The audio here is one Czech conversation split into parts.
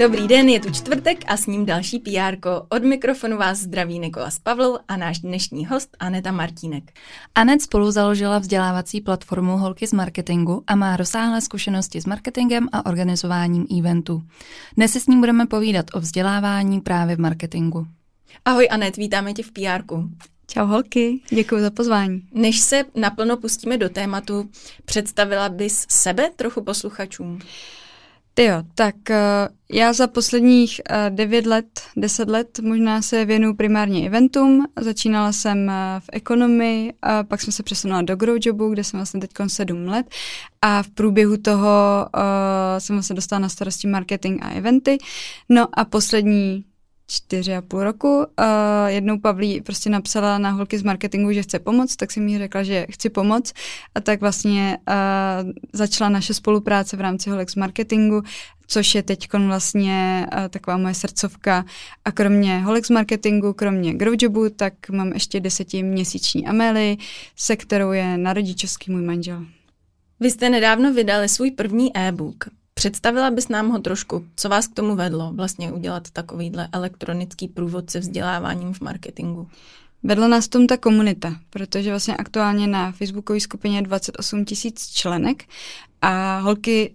Dobrý den, je tu čtvrtek a s ním další PR. Od mikrofonu vás zdraví Nikolas Pavl a náš dnešní host Aneta Martínek. Anet spolu založila vzdělávací platformu Holky z marketingu a má rozsáhlé zkušenosti s marketingem a organizováním eventů. Dnes si s ním budeme povídat o vzdělávání právě v marketingu. Ahoj Anet, vítáme tě v PR. Čau holky, děkuji za pozvání. Než se naplno pustíme do tématu, představila bys sebe trochu posluchačům? Jo, tak uh, já za posledních uh, 9 let, 10 let možná se věnuju primárně eventům. Začínala jsem uh, v ekonomii, a pak jsem se přesunula do Growjobu, kde jsem vlastně teď 7 let a v průběhu toho jsem vlastně dostala na starosti marketing a eventy. No a poslední čtyři a půl roku. Uh, jednou Pavlí prostě napsala na holky z marketingu, že chce pomoct, tak jsem jí řekla, že chci pomoct a tak vlastně uh, začala naše spolupráce v rámci holek z marketingu, což je teď vlastně taková moje srdcovka. A kromě holek z marketingu, kromě Growjobu, tak mám ještě desetiměsíční Amely, se kterou je na rodičovský můj manžel. Vy jste nedávno vydali svůj první e-book. Představila bys nám ho trošku, co vás k tomu vedlo vlastně udělat takovýhle elektronický průvod se vzděláváním v marketingu? Vedla nás tom ta komunita, protože vlastně aktuálně na facebookové skupině je 28 tisíc členek a holky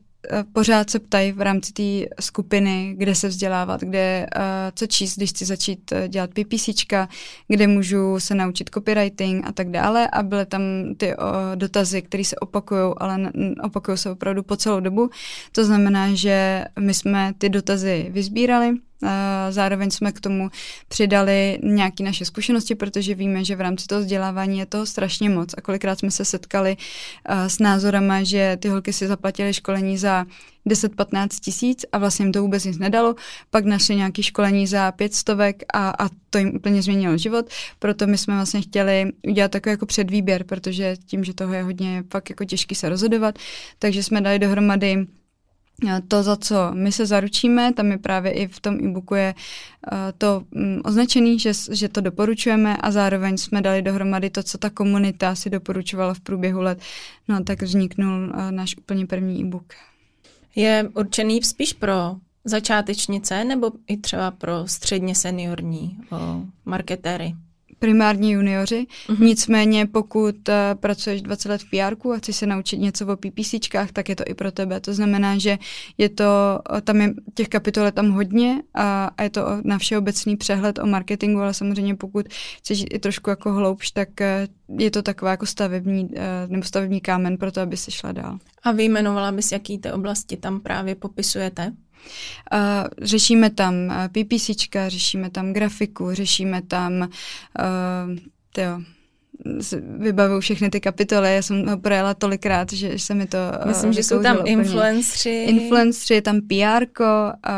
pořád se ptají v rámci té skupiny, kde se vzdělávat, kde uh, co číst, když chci začít uh, dělat PPCčka, kde můžu se naučit copywriting a tak dále a byly tam ty dotazy, které se opakují, ale opakují se opravdu po celou dobu. To znamená, že my jsme ty dotazy vyzbírali, Zároveň jsme k tomu přidali nějaké naše zkušenosti, protože víme, že v rámci toho vzdělávání je toho strašně moc. A kolikrát jsme se setkali s názorama, že ty holky si zaplatily školení za 10-15 tisíc a vlastně jim to vůbec nic nedalo. Pak našli nějaké školení za pět stovek a, a to jim úplně změnilo život. Proto my jsme vlastně chtěli udělat takový jako předvýběr, protože tím, že toho je hodně fakt jako těžký se rozhodovat, takže jsme dali dohromady to, za co my se zaručíme, tam je právě i v tom e-booku je to mm, označený, že, že to doporučujeme a zároveň jsme dali dohromady to, co ta komunita si doporučovala v průběhu let. No tak vzniknul náš úplně první e-book. Je určený spíš pro začátečnice nebo i třeba pro středně seniorní marketéry? Primární junioři. Mm-hmm. Nicméně pokud uh, pracuješ 20 let v PR a chceš se naučit něco o PPCčkách, tak je to i pro tebe. To znamená, že je to, uh, tam je těch kapitol je tam hodně a, a je to na všeobecný přehled o marketingu, ale samozřejmě pokud chceš i trošku jako hloubš, tak uh, je to taková jako stavební, uh, nebo stavební kámen pro to, aby se šla dál. A vyjmenovala bys, jaký ty oblasti tam právě popisujete? Uh, řešíme tam PPCčka, řešíme tam grafiku, řešíme tam uh, tyjo, vybavuju všechny ty kapitoly, já jsem ho projela tolikrát, že se mi to eh, Myslím, že jsou tam influenceri. Influenceri, je tam PR,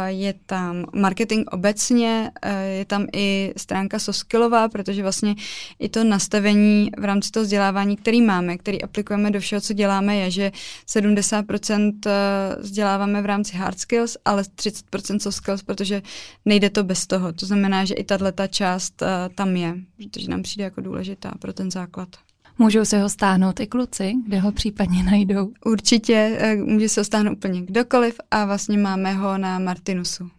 je tam marketing obecně, eh, je tam i stránka soskillová, protože vlastně i to nastavení v rámci toho vzdělávání, který máme, který aplikujeme do všeho, co děláme, je, že 70% eh, vzděláváme v rámci hard skills, ale 30% soft skills, protože nejde to bez toho. To znamená, že i tato část tam je, protože nám přijde jako důležitá pro ten základ. Můžou se ho stáhnout i kluci, kde ho případně najdou? Určitě, eh, může se ho stáhnout úplně kdokoliv a vlastně máme ho na Martinusu.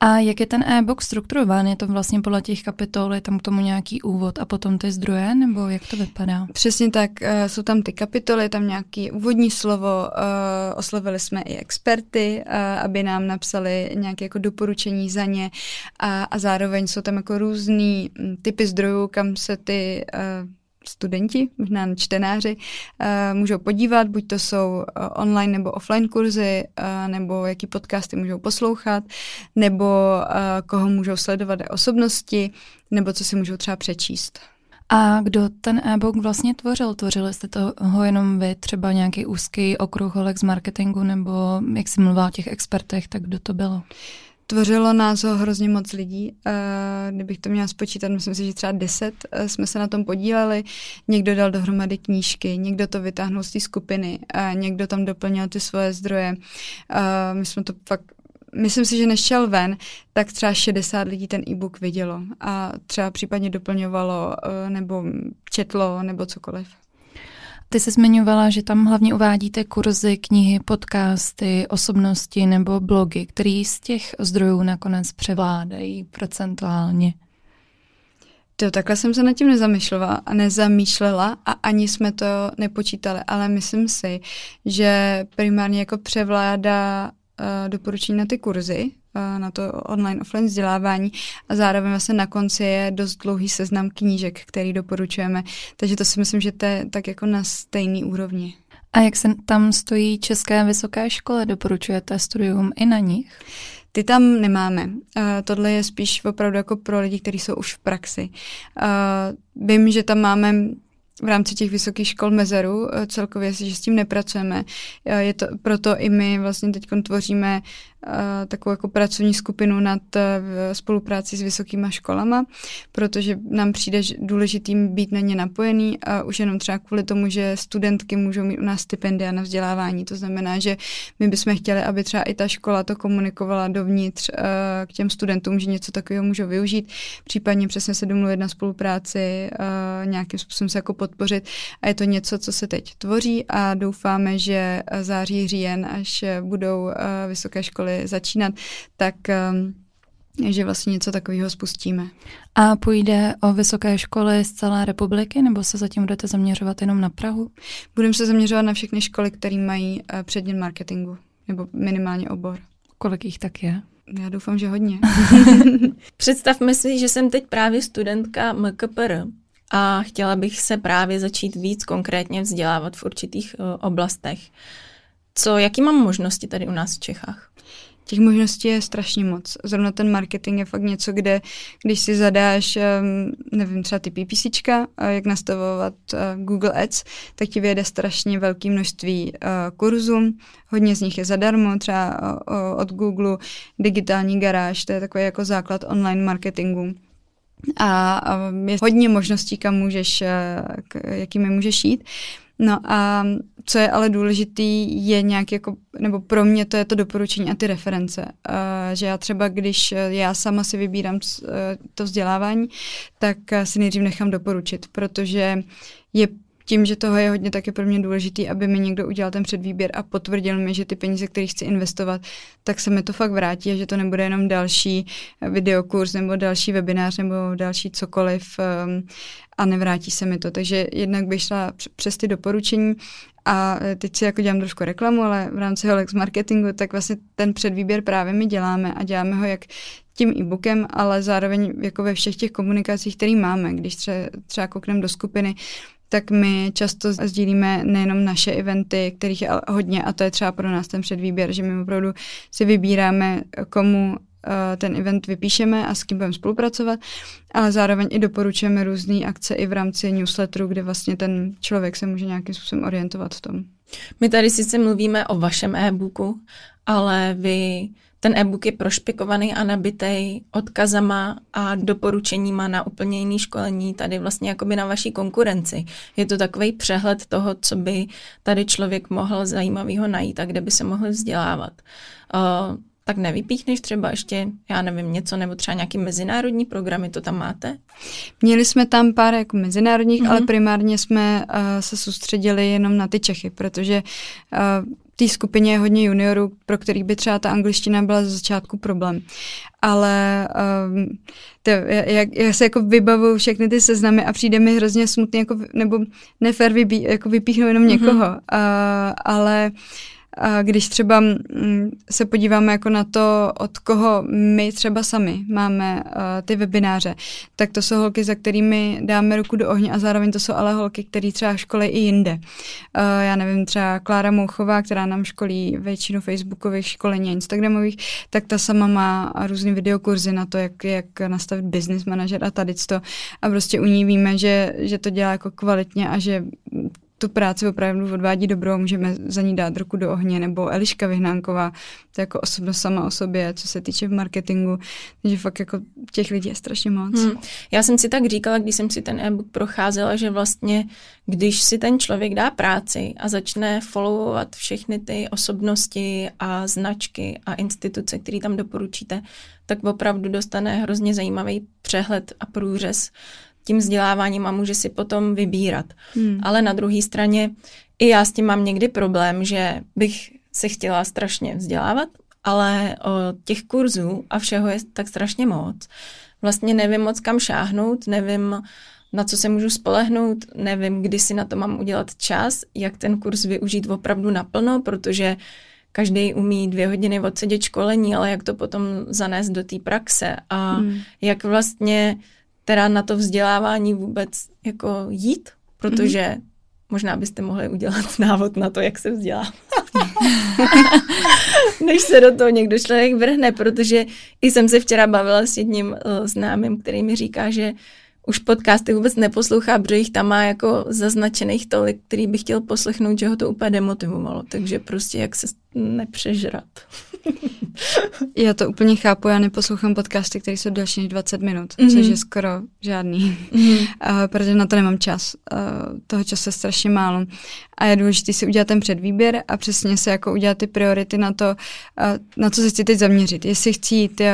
A jak je ten e-book strukturován? Je to vlastně podle těch kapitol, je tam k tomu nějaký úvod a potom ty zdroje, nebo jak to vypadá? Přesně tak, uh, jsou tam ty kapitoly, tam nějaký úvodní slovo, uh, oslovili jsme i experty, uh, aby nám napsali nějaké jako doporučení za ně a, a zároveň jsou tam jako různý typy zdrojů, kam se ty studenti, možná čtenáři, uh, můžou podívat, buď to jsou uh, online nebo offline kurzy, uh, nebo jaký podcasty můžou poslouchat, nebo koho můžou sledovat osobnosti, nebo co si můžou třeba přečíst. A kdo ten e-book vlastně tvořil? Tvořili jste toho jenom vy, třeba nějaký úzký okruh z marketingu, nebo jak jsi mluvila o těch expertech, tak kdo to bylo? Tvořilo nás ho hrozně moc lidí. Kdybych to měla spočítat, myslím si, že třeba deset eh, jsme se na tom podíleli. Někdo dal dohromady knížky, někdo to vytáhnul z té skupiny, někdo tam doplnil ty svoje zdroje. My jsme to fakt myslím si, že než šel ven, tak třeba 60 lidí ten e-book vidělo a třeba případně doplňovalo eh, nebo četlo nebo cokoliv. Ty jsi zmiňovala, že tam hlavně uvádíte kurzy, knihy, podcasty, osobnosti nebo blogy, který z těch zdrojů nakonec převládají procentuálně. To takhle jsem se nad tím nezamýšlela a nezamýšlela a ani jsme to nepočítali, ale myslím si, že primárně jako převládá uh, doporučení na ty kurzy, na to online offline vzdělávání a zároveň vlastně na konci je dost dlouhý seznam knížek, který doporučujeme, takže to si myslím, že to je tak jako na stejný úrovni. A jak se tam stojí České vysoké škole? Doporučujete studium i na nich? Ty tam nemáme. Uh, tohle je spíš opravdu jako pro lidi, kteří jsou už v praxi. Uh, vím, že tam máme v rámci těch vysokých škol mezeru, celkově, že s tím nepracujeme. Je to, proto i my vlastně teď tvoříme takovou jako pracovní skupinu nad spolupráci s vysokýma školama, protože nám přijde důležitým být na ně napojený a už jenom třeba kvůli tomu, že studentky můžou mít u nás stipendia na vzdělávání. To znamená, že my bychom chtěli, aby třeba i ta škola to komunikovala dovnitř k těm studentům, že něco takového můžou využít, případně přesně se domluvit na spolupráci, nějakým způsobem se jako podpořit. A je to něco, co se teď tvoří a doufáme, že září, říjen, až budou vysoké školy školy začínat, tak um, že vlastně něco takového spustíme. A půjde o vysoké školy z celé republiky, nebo se zatím budete zaměřovat jenom na Prahu? Budeme se zaměřovat na všechny školy, které mají uh, předmět marketingu, nebo minimálně obor. Kolik jich tak je? Já doufám, že hodně. Představme si, že jsem teď právě studentka MKPR a chtěla bych se právě začít víc konkrétně vzdělávat v určitých uh, oblastech. Co, jaký mám možnosti tady u nás v Čechách? Těch možností je strašně moc. Zrovna ten marketing je fakt něco, kde když si zadáš, nevím, třeba ty PPCčka, jak nastavovat Google Ads, tak ti vyjede strašně velké množství kurzů. Hodně z nich je zadarmo, třeba od Google digitální garáž, to je takový jako základ online marketingu. A je hodně možností, kam můžeš, jakými můžeš jít. No a co je ale důležitý, je nějak jako, nebo pro mě to je to doporučení a ty reference. Uh, že já třeba, když já sama si vybírám uh, to vzdělávání, tak si nejdřív nechám doporučit, protože je tím, že toho je hodně, tak je pro mě důležitý, aby mi někdo udělal ten předvýběr a potvrdil mi, že ty peníze, které chci investovat, tak se mi to fakt vrátí a že to nebude jenom další videokurs nebo další webinář nebo další cokoliv um, a nevrátí se mi to. Takže jednak bych šla přes ty doporučení a teď si jako dělám trošku reklamu, ale v rámci Holex marketingu, tak vlastně ten předvýběr právě my děláme a děláme ho jak tím e-bookem, ale zároveň jako ve všech těch komunikacích, které máme. Když třeba, třeba koukneme do skupiny, tak my často sdílíme nejenom naše eventy, kterých je hodně, a to je třeba pro nás ten předvýběr, že my opravdu si vybíráme, komu eh, ten event vypíšeme a s kým budeme spolupracovat, ale zároveň i doporučujeme různé akce i v rámci newsletteru, kde vlastně ten člověk se může nějakým způsobem orientovat v tom. My tady sice mluvíme o vašem e-booku, ale vy ten e-book je prošpikovaný a nabitý odkazama a doporučeníma na úplně jiný školení, tady vlastně jakoby na vaší konkurenci. Je to takový přehled toho, co by tady člověk mohl zajímavého najít a kde by se mohl vzdělávat. Uh, tak nevypíchneš třeba ještě, já nevím, něco, nebo třeba nějaký mezinárodní programy, to tam máte? Měli jsme tam pár jako mezinárodních, mm-hmm. ale primárně jsme uh, se soustředili jenom na ty Čechy, protože uh, té skupině je hodně juniorů, pro který by třeba ta angličtina byla ze začátku problém. Ale um, to, jak, já se jako vybavuju všechny ty seznamy a přijde mi hrozně smutný, jako, nebo nefér vybí, jako vypíchnout jenom mhm. někoho. Mm-hmm. Uh, ale uh, a když třeba mm, se podíváme jako na to, od koho my třeba sami máme uh, ty webináře, tak to jsou holky, za kterými dáme ruku do ohně a zároveň to jsou ale holky, které třeba školí i jinde. Uh, já nevím, třeba Klára Mouchová, která nám školí většinu facebookových školení a instagramových, tak ta sama má různé videokurzy na to, jak, jak nastavit business manager a tady to. A prostě u ní víme, že, že to dělá jako kvalitně a že tu práci opravdu odvádí dobro, můžeme za ní dát ruku do ohně, nebo Eliška Vyhnánková, to je jako osobnost sama o sobě, co se týče v marketingu, takže fakt jako těch lidí je strašně moc. Hmm. Já jsem si tak říkala, když jsem si ten e-book procházela, že vlastně, když si ten člověk dá práci a začne followovat všechny ty osobnosti a značky a instituce, které tam doporučíte, tak opravdu dostane hrozně zajímavý přehled a průřez tím vzděláváním a může si potom vybírat. Hmm. Ale na druhé straně i já s tím mám někdy problém, že bych se chtěla strašně vzdělávat, ale o těch kurzů a všeho je tak strašně moc. Vlastně nevím moc kam šáhnout, nevím, na co se můžu spolehnout, nevím, kdy si na to mám udělat čas, jak ten kurz využít opravdu naplno, protože každý umí dvě hodiny odsedět školení, ale jak to potom zanést do té praxe a hmm. jak vlastně teda na to vzdělávání vůbec jako jít, protože hmm. možná byste mohli udělat návod na to, jak se vzdělá. Než se do toho někdo člověk vrhne, protože i jsem se včera bavila s jedním uh, známým, který mi říká, že už podcasty vůbec neposlouchá, protože jich tam má jako zaznačených tolik, který bych chtěl poslechnout, že ho to úplně demotivovalo. Takže prostě jak se nepřežrat. já to úplně chápu, já neposlouchám podcasty, které jsou delší než 20 minut, mm-hmm. což je skoro žádný, mm-hmm. uh, protože na to nemám čas. Uh, toho času je strašně málo. A je důležité si udělat ten předvýběr a přesně se jako udělat ty priority na to, uh, na co se chci teď zaměřit. Jestli chci jít uh,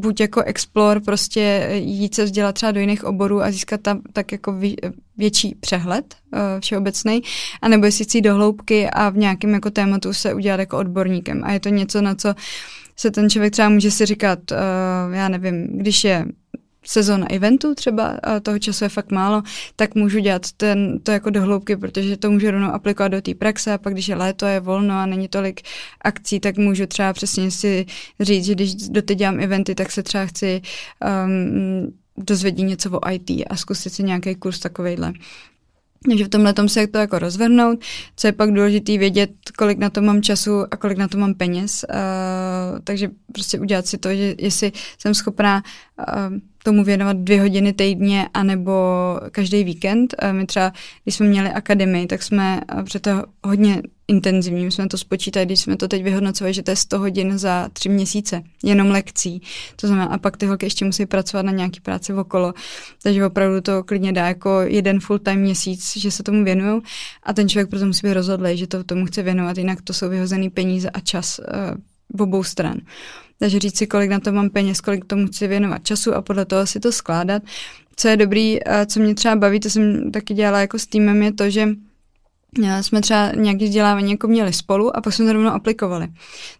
buď jako explore, prostě jít se vzdělat třeba do jiných oborů a získat tam tak jako větší přehled uh, všeobecný, anebo jestli chci do hloubky a v nějakém jako tématu se udělat jako odborníkem. A je to něco, na co se ten člověk třeba může si říkat, uh, já nevím, když je sezóna eventů třeba, a toho času je fakt málo, tak můžu dělat ten, to jako dohloubky, protože to můžu rovnou aplikovat do té praxe a pak když je léto, je volno a není tolik akcí, tak můžu třeba přesně si říct, že když doteď dělám eventy, tak se třeba chci um, dozvědět něco o IT a zkusit si nějaký kurz takovejhle. Takže v tomhle tom se to jako rozvrhnout. Co je pak důležité vědět, kolik na to mám času a kolik na to mám peněz. Uh, takže prostě udělat si to, že jestli jsem schopná uh, tomu věnovat dvě hodiny týdně anebo každý víkend. My třeba, když jsme měli akademii, tak jsme, to hodně intenzivní, my jsme to spočítali, když jsme to teď vyhodnocovali, že to je 100 hodin za tři měsíce, jenom lekcí. To znamená, a pak ty holky ještě musí pracovat na nějaký práci okolo, takže opravdu to klidně dá jako jeden full-time měsíc, že se tomu věnují a ten člověk proto musí být rozhodlý, že to tomu chce věnovat, jinak to jsou vyhozený peníze a čas v obou stran. Takže říct si, kolik na to mám peněz, kolik tomu chci věnovat času a podle toho si to skládat. Co je dobrý, co mě třeba baví, to jsem taky dělala jako s týmem, je to, že jsme třeba nějaké vzdělávání jako měli spolu a pak jsme to rovnou aplikovali.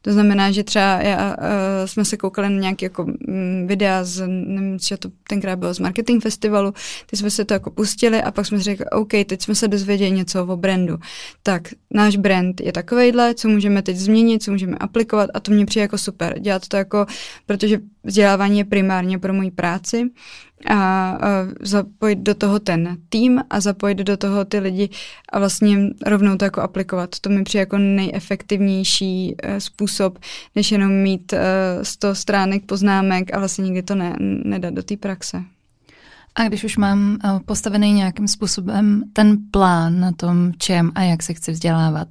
To znamená, že třeba já, uh, jsme se koukali na nějaké jako um, videa z, nevím, co to tenkrát bylo z marketing festivalu, ty jsme se to jako pustili a pak jsme řekli, OK, teď jsme se dozvěděli něco o brandu. Tak náš brand je takovejhle, co můžeme teď změnit, co můžeme aplikovat a to mě přijde jako super. Dělat to jako, protože vzdělávání je primárně pro moji práci a, zapojit do toho ten tým a zapojit do toho ty lidi a vlastně rovnou to jako aplikovat. To mi přijde jako nejefektivnější uh, způsob, než jenom mít uh, 100 stránek poznámek a vlastně nikdy to ne, nedat do té praxe. A když už mám eh, postavený nějakým způsobem ten plán na tom, čem a jak se chci vzdělávat,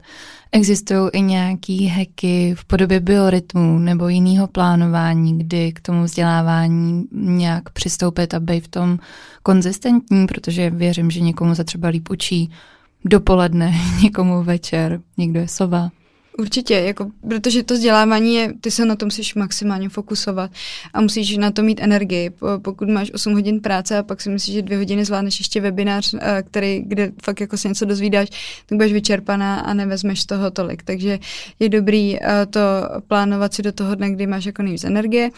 existují i nějaký hacky v podobě biorytmu nebo jiného plánování, kdy k tomu vzdělávání nějak přistoupit a být v tom konzistentní, protože věřím, že někomu se třeba líp učí dopoledne, někomu večer, někdo je sova. Určitě, jako, protože to vzdělávání je, ty se na tom musíš maximálně fokusovat a musíš na to mít energii. Pokud máš 8 hodin práce a pak si myslíš, že dvě hodiny zvládneš ještě webinář, eh, který, kde fakt jako se něco dozvídáš, tak budeš vyčerpaná a nevezmeš toho tolik. Takže je dobrý eh, to plánovat si do toho dne, kdy máš jako nejvíc energie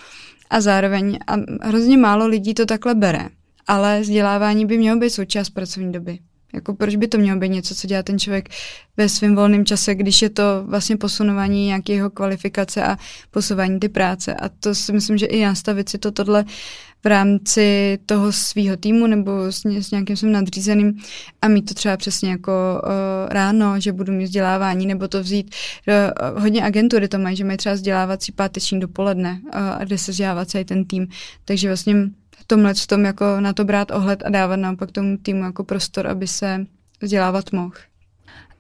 a zároveň a hrozně málo lidí to takhle bere. Ale vzdělávání by mělo být součást pracovní doby. Jako proč by to mělo být něco, co dělá ten člověk ve svém volném čase, když je to vlastně posunování nějakého kvalifikace a posouvání ty práce. A to si myslím, že i nastavit si to tohle v rámci toho svého týmu nebo s, s nějakým svým nadřízeným a mít to třeba přesně jako uh, ráno, že budu mít vzdělávání, nebo to vzít. Uh, hodně agentury to mají, že mají třeba vzdělávací páteční dopoledne, uh, kde se vzdělává celý ten tým. Takže vlastně v tomhle v tom jako na to brát ohled a dávat naopak tomu týmu jako prostor, aby se vzdělávat mohl.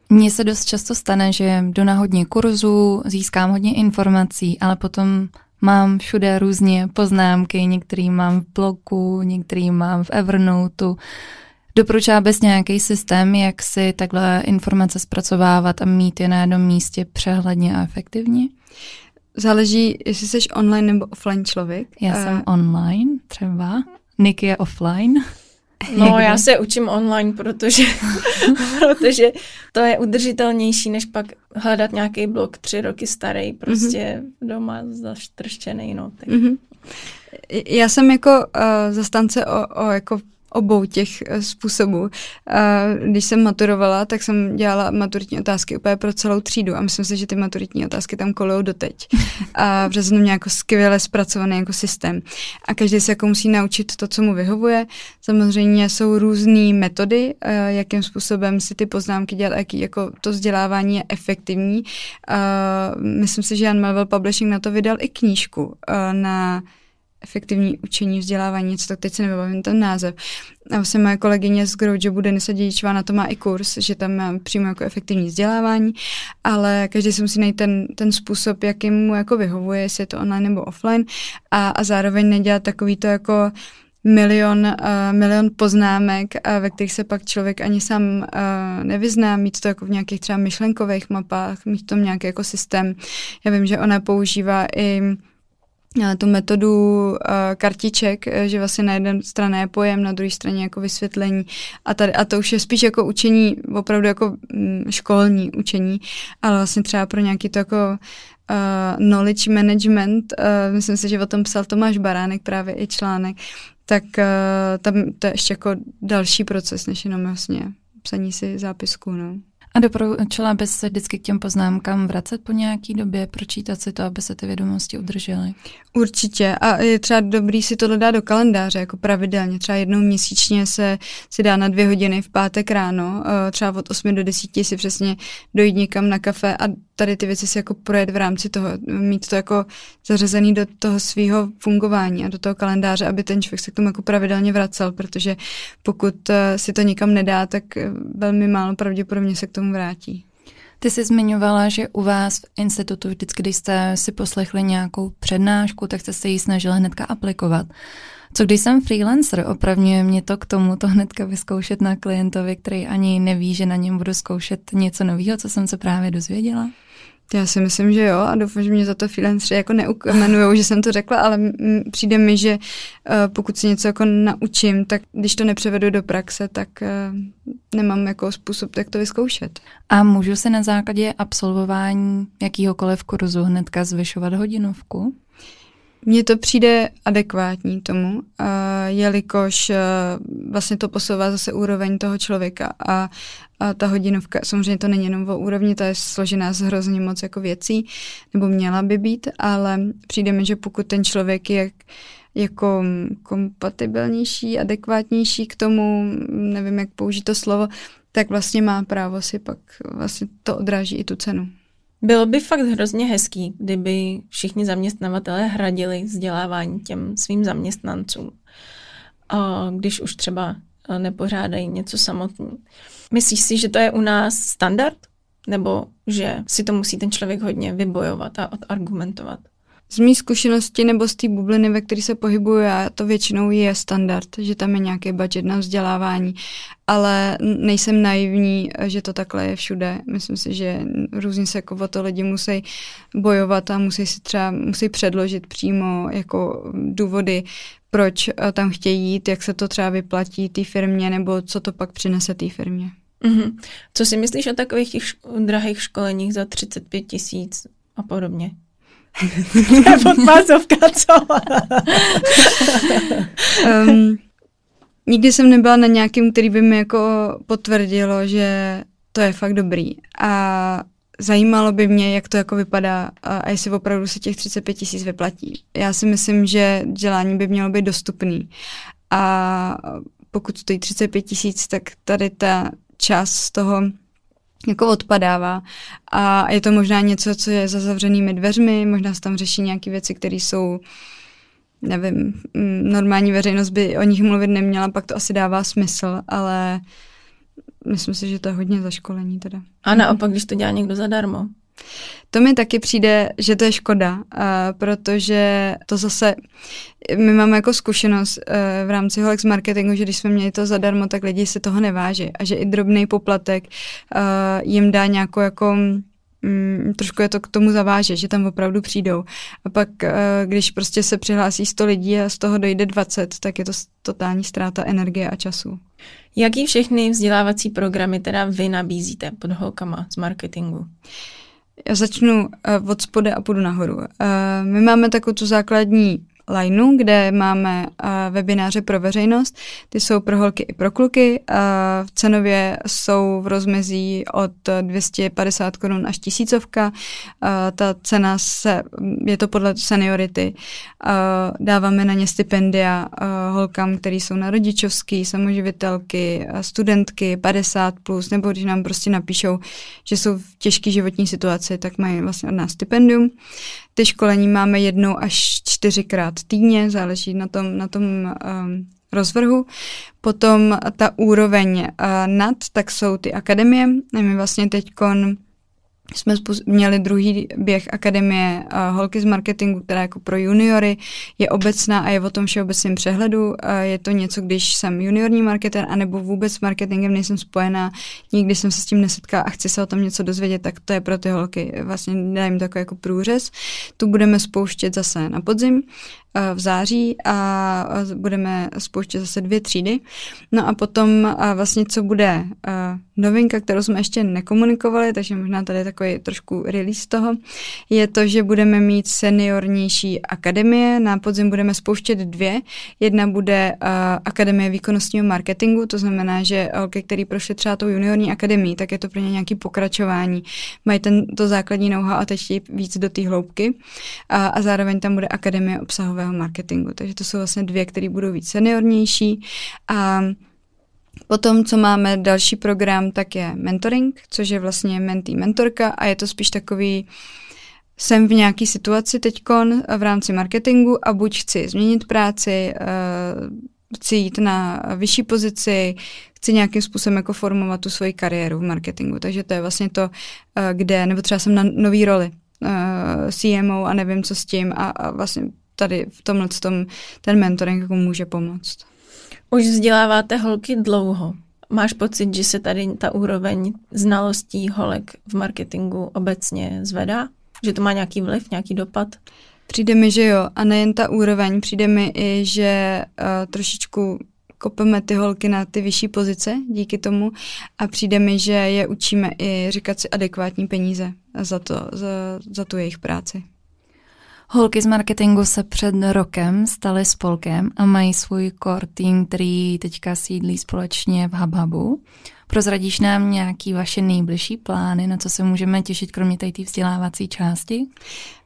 Mně se dost často stane, že jdu na hodně kurzů, získám hodně informací, ale potom mám všude různě poznámky, některý mám v blogu, některý mám v Evernoteu. Doporučá bez nějaký systém, jak si takhle informace zpracovávat a mít je na jednom místě přehledně a efektivně? Záleží, jestli jsi online nebo offline člověk. Já uh, jsem online třeba. Nick je offline. No, já se učím online, protože, protože to je udržitelnější, než pak hledat nějaký blog tři roky starý, prostě mm-hmm. doma zaštrštěný, no. Tak. Mm-hmm. Já jsem jako uh, zastance o, o jako obou těch eh, způsobů. Když jsem maturovala, tak jsem dělala maturitní otázky úplně pro celou třídu a myslím si, že ty maturitní otázky tam kolují doteď. A protože jsem nějak skvěle zpracovaný jako systém. A každý se jako musí naučit to, co mu vyhovuje. Samozřejmě jsou různé metody, eh, jakým způsobem si ty poznámky dělat, jaký jako to vzdělávání je efektivní. Myslím si, že Jan Melville Publishing na to vydal i knížku eh, na efektivní učení, vzdělávání, něco tak teď se nevybavím ten název. A vlastně moje kolegyně z Growjobu Denisa Dědičová na to má i kurz, že tam mám přímo jako efektivní vzdělávání, ale každý si musí najít ten, ten způsob, jaký mu jako vyhovuje, jestli je to online nebo offline a, a zároveň nedělat takový to jako milion, uh, milion poznámek, uh, ve kterých se pak člověk ani sám uh, nevyzná, mít to jako v nějakých třeba myšlenkových mapách, mít to nějaký jako systém. Já vím, že ona používá i tu metodu uh, kartiček, eh, že vlastně na jedné straně je pojem, na druhé straně jako vysvětlení a, tady, a to už je spíš jako učení, opravdu jako mm, školní učení, ale vlastně třeba pro nějaký to jako uh, knowledge management, uh, myslím si, že o tom psal Tomáš Baránek právě i článek, tak uh, tam to je ještě jako další proces, než jenom vlastně psaní si zápisku, no. A doporučila bys se vždycky k těm poznámkám vracet po nějaký době, pročítat si to, aby se ty vědomosti udržely? Určitě. A je třeba dobrý si to dát do kalendáře, jako pravidelně. Třeba jednou měsíčně se si dá na dvě hodiny v pátek ráno, eh, třeba od 8 do 10 si přesně dojít někam na kafe a tady ty věci si jako projet v rámci toho, mít to jako zařazený do toho svého fungování a do toho kalendáře, aby ten člověk se k tomu jako pravidelně vracel, protože pokud eh, si to nikam nedá, tak eh, velmi málo pravděpodobně se k tomu vrátí. Ty jsi zmiňovala, že u vás v institutu vždycky, když jste si poslechli nějakou přednášku, tak jste se ji snažili hnedka aplikovat. Co když jsem freelancer, opravňuje mě to k tomu to hnedka vyzkoušet na klientovi, který ani neví, že na něm budu zkoušet něco nového, co jsem se právě dozvěděla? Já si myslím, že jo a doufám, že mě za to freelanceri jako neukamenujou, že jsem to řekla, ale přijde mi, že uh, pokud si něco jako naučím, tak když to nepřevedu do praxe, tak uh, nemám jako způsob, jak to vyzkoušet. A můžu se na základě absolvování jakýhokoliv kurzu hnedka zvyšovat hodinovku? Mně to přijde adekvátní tomu, uh, jelikož uh, vlastně to posouvá zase úroveň toho člověka a, a ta hodinovka, samozřejmě to není jenom o úrovni, ta je složená z hrozně moc jako věcí, nebo měla by být, ale přijde mi, že pokud ten člověk je jako kompatibilnější, adekvátnější k tomu, nevím, jak použít to slovo, tak vlastně má právo si pak vlastně to odráží i tu cenu. Bylo by fakt hrozně hezký, kdyby všichni zaměstnavatelé hradili vzdělávání těm svým zaměstnancům, když už třeba nepořádají něco samotný. Myslíš si, že to je u nás standard? Nebo že si to musí ten člověk hodně vybojovat a odargumentovat? Z mý zkušenosti nebo z té bubliny, ve které se pohybuju já, to většinou je standard, že tam je nějaký budget na vzdělávání, ale nejsem naivní, že to takhle je všude. Myslím si, že různě se jako o to lidi musí bojovat a musí si třeba musí předložit přímo jako důvody, proč eh, tam chtějí jít, jak se to třeba vyplatí té firmě nebo co to pak přinese té firmě. Mm-hmm. Co si myslíš o takových těch š- drahých školeních za 35 tisíc a podobně? Podpásovka, co? um, nikdy jsem nebyla na nějakým, který by mi jako potvrdilo, že to je fakt dobrý. A zajímalo by mě, jak to jako vypadá a, a jestli opravdu se těch 35 tisíc vyplatí. Já si myslím, že dělání by mělo být dostupný. A pokud stojí 35 tisíc, tak tady ta část z toho jako odpadává a je to možná něco, co je za zavřenými dveřmi, možná se tam řeší nějaké věci, které jsou nevím, mm, normální veřejnost by o nich mluvit neměla, pak to asi dává smysl, ale myslím si, že to je hodně zaškolení teda. A naopak, když to dělá někdo zadarmo. To mi taky přijde, že to je škoda, uh, protože to zase, my máme jako zkušenost uh, v rámci Holex marketingu, že když jsme měli to zadarmo, tak lidi si toho neváží a že i drobný poplatek uh, jim dá nějakou jako mm, trošku je to k tomu zaváže, že tam opravdu přijdou. A pak, když prostě se přihlásí 100 lidí a z toho dojde 20, tak je to totální ztráta energie a času. Jaký všechny vzdělávací programy teda vy nabízíte pod holkama z marketingu? Já začnu uh, od spoda a půjdu nahoru. Uh, my máme takovou tu základní lineu, kde máme uh, webináře pro veřejnost. Ty jsou pro holky i pro kluky. Uh, cenově jsou v rozmezí od 250 korun až tisícovka. Uh, ta cena se, je to podle seniority. Dáváme na ně stipendia holkám, které jsou na rodičovský, samoživitelky, studentky 50+, plus, nebo když nám prostě napíšou, že jsou v těžké životní situaci, tak mají vlastně od nás stipendium. Ty školení máme jednou až čtyřikrát týdně, záleží na tom, na tom um, rozvrhu. Potom ta úroveň uh, nad, tak jsou ty akademie. My vlastně teď jsme měli druhý běh Akademie uh, Holky z marketingu, která jako pro juniory je obecná a je o tom všeobecném přehledu. Uh, je to něco, když jsem juniorní marketer, anebo vůbec s marketingem nejsem spojená, nikdy jsem se s tím nesetkala a chci se o tom něco dozvědět, tak to je pro ty holky. Vlastně dám takový jako průřez. Tu budeme spouštět zase na podzim v září a budeme spouštět zase dvě třídy. No a potom vlastně, co bude novinka, kterou jsme ještě nekomunikovali, takže možná tady je takový trošku release toho, je to, že budeme mít seniornější akademie. Na podzim budeme spouštět dvě. Jedna bude Akademie výkonnostního marketingu, to znamená, že holky, který prošly třeba tou juniorní akademii, tak je to pro ně nějaký pokračování. Mají ten, to základní know-how a teď víc do té hloubky. A, a zároveň tam bude Akademie obsahové webového marketingu. Takže to jsou vlastně dvě, které budou víc seniornější. A Potom, co máme další program, tak je mentoring, což je vlastně mentý mentorka a je to spíš takový, jsem v nějaké situaci teďkon v rámci marketingu a buď chci změnit práci, eh, chci jít na vyšší pozici, chci nějakým způsobem jako formovat tu svoji kariéru v marketingu. Takže to je vlastně to, eh, kde, nebo třeba jsem na nový roli, eh, CMO a nevím, co s tím a, a vlastně tady v tomhle tom ten mentoring jako může pomoct. Už vzděláváte holky dlouho. Máš pocit, že se tady ta úroveň znalostí holek v marketingu obecně zvedá? Že to má nějaký vliv, nějaký dopad? Přijde mi, že jo. A nejen ta úroveň, přijde mi i, že uh, trošičku kopeme ty holky na ty vyšší pozice díky tomu a přijde mi, že je učíme i říkat si adekvátní peníze za, to, za, za tu jejich práci. Holky z marketingu se před rokem staly spolkem a mají svůj core team, který teďka sídlí společně v HubHubu. Prozradíš nám nějaký vaše nejbližší plány, na co se můžeme těšit, kromě té vzdělávací části?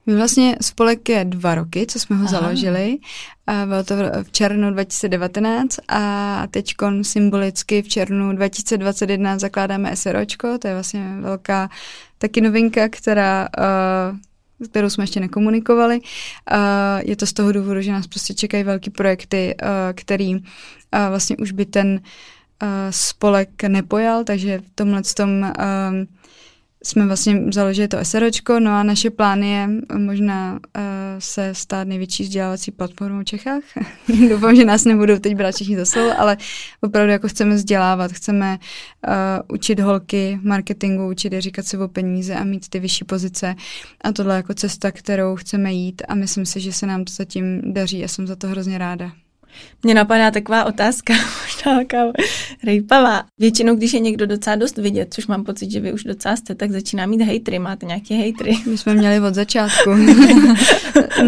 My vlastně spolek je dva roky, co jsme ho Aha. založili. A bylo to v červnu 2019 a teď symbolicky v červnu 2021 zakládáme SROčko, to je vlastně velká taky novinka, která uh, kterou jsme ještě nekomunikovali. Je to z toho důvodu, že nás prostě čekají velký projekty, který vlastně už by ten spolek nepojal, takže v tomhle tom jsme vlastně založili to SROčko, no a naše plán je možná uh, se stát největší vzdělávací platformou v Čechách. Doufám, že nás nebudou teď brát všichni za slovo, ale opravdu jako chceme vzdělávat, chceme uh, učit holky marketingu, učit je říkat si o peníze a mít ty vyšší pozice a tohle jako cesta, kterou chceme jít a myslím si, že se nám to zatím daří a jsem za to hrozně ráda. Mně napadá taková otázka, možná taková rejpavá. Většinou, když je někdo docela dost vidět, což mám pocit, že vy už docela jste, tak začíná mít hejtry. Máte nějaké hejtry? My jsme měli od začátku.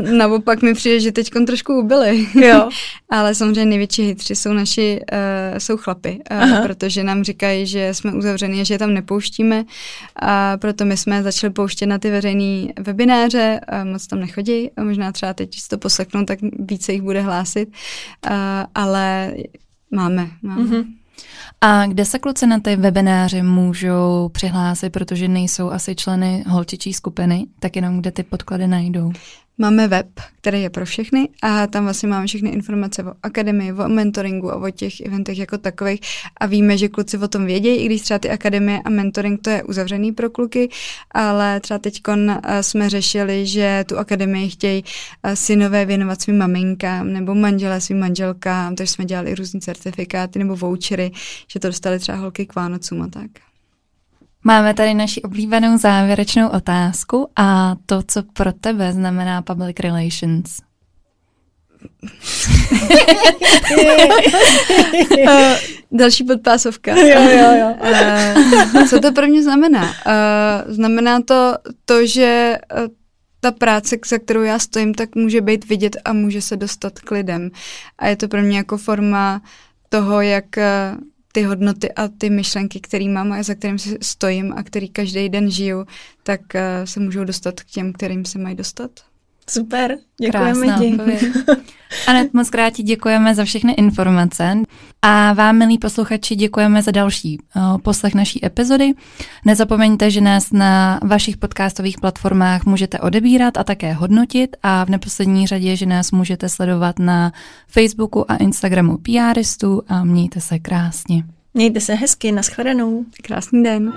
Naopak mi přijde, že teď trošku ubyli. Jo. Ale samozřejmě největší hejtři jsou naši, uh, jsou chlapy, uh, protože nám říkají, že jsme uzavřeni a že je tam nepouštíme. A proto my jsme začali pouštět na ty veřejné webináře, uh, moc tam nechodí, a možná třeba teď, si to poslechnou, tak více jich bude hlásit uh, ale máme. máme. Mm-hmm. A kde se kluci na ty webináře můžou přihlásit, protože nejsou asi členy holčičí skupiny, tak jenom kde ty podklady najdou? Máme web, který je pro všechny a tam vlastně máme všechny informace o akademii, o mentoringu a o těch eventech jako takových a víme, že kluci o tom vědějí, i když třeba ty akademie a mentoring to je uzavřený pro kluky, ale třeba teď eh, jsme řešili, že tu akademii chtějí eh, synové věnovat svým maminkám nebo manželé svým manželkám, takže jsme dělali různé certifikáty nebo vouchery, že to dostali třeba holky k Vánocům a tak. Máme tady naši oblíbenou závěrečnou otázku a to, co pro tebe znamená public relations. uh, další podpásovka. Jo, jo, jo. Uh, co to pro mě znamená? Uh, znamená to to, že ta práce, za kterou já stojím, tak může být vidět a může se dostat k lidem. A je to pro mě jako forma toho, jak ty hodnoty a ty myšlenky, které mám a za kterým si stojím a který každý den žiju, tak uh, se můžou dostat k těm, kterým se mají dostat. Super, děkujeme ti. Anet, moc krát ti děkujeme za všechny informace a vám, milí posluchači, děkujeme za další uh, poslech naší epizody. Nezapomeňte, že nás na vašich podcastových platformách můžete odebírat a také hodnotit a v neposlední řadě, že nás můžete sledovat na Facebooku a Instagramu PRistů a mějte se krásně. Mějte se hezky, nashledanou. Krásný den.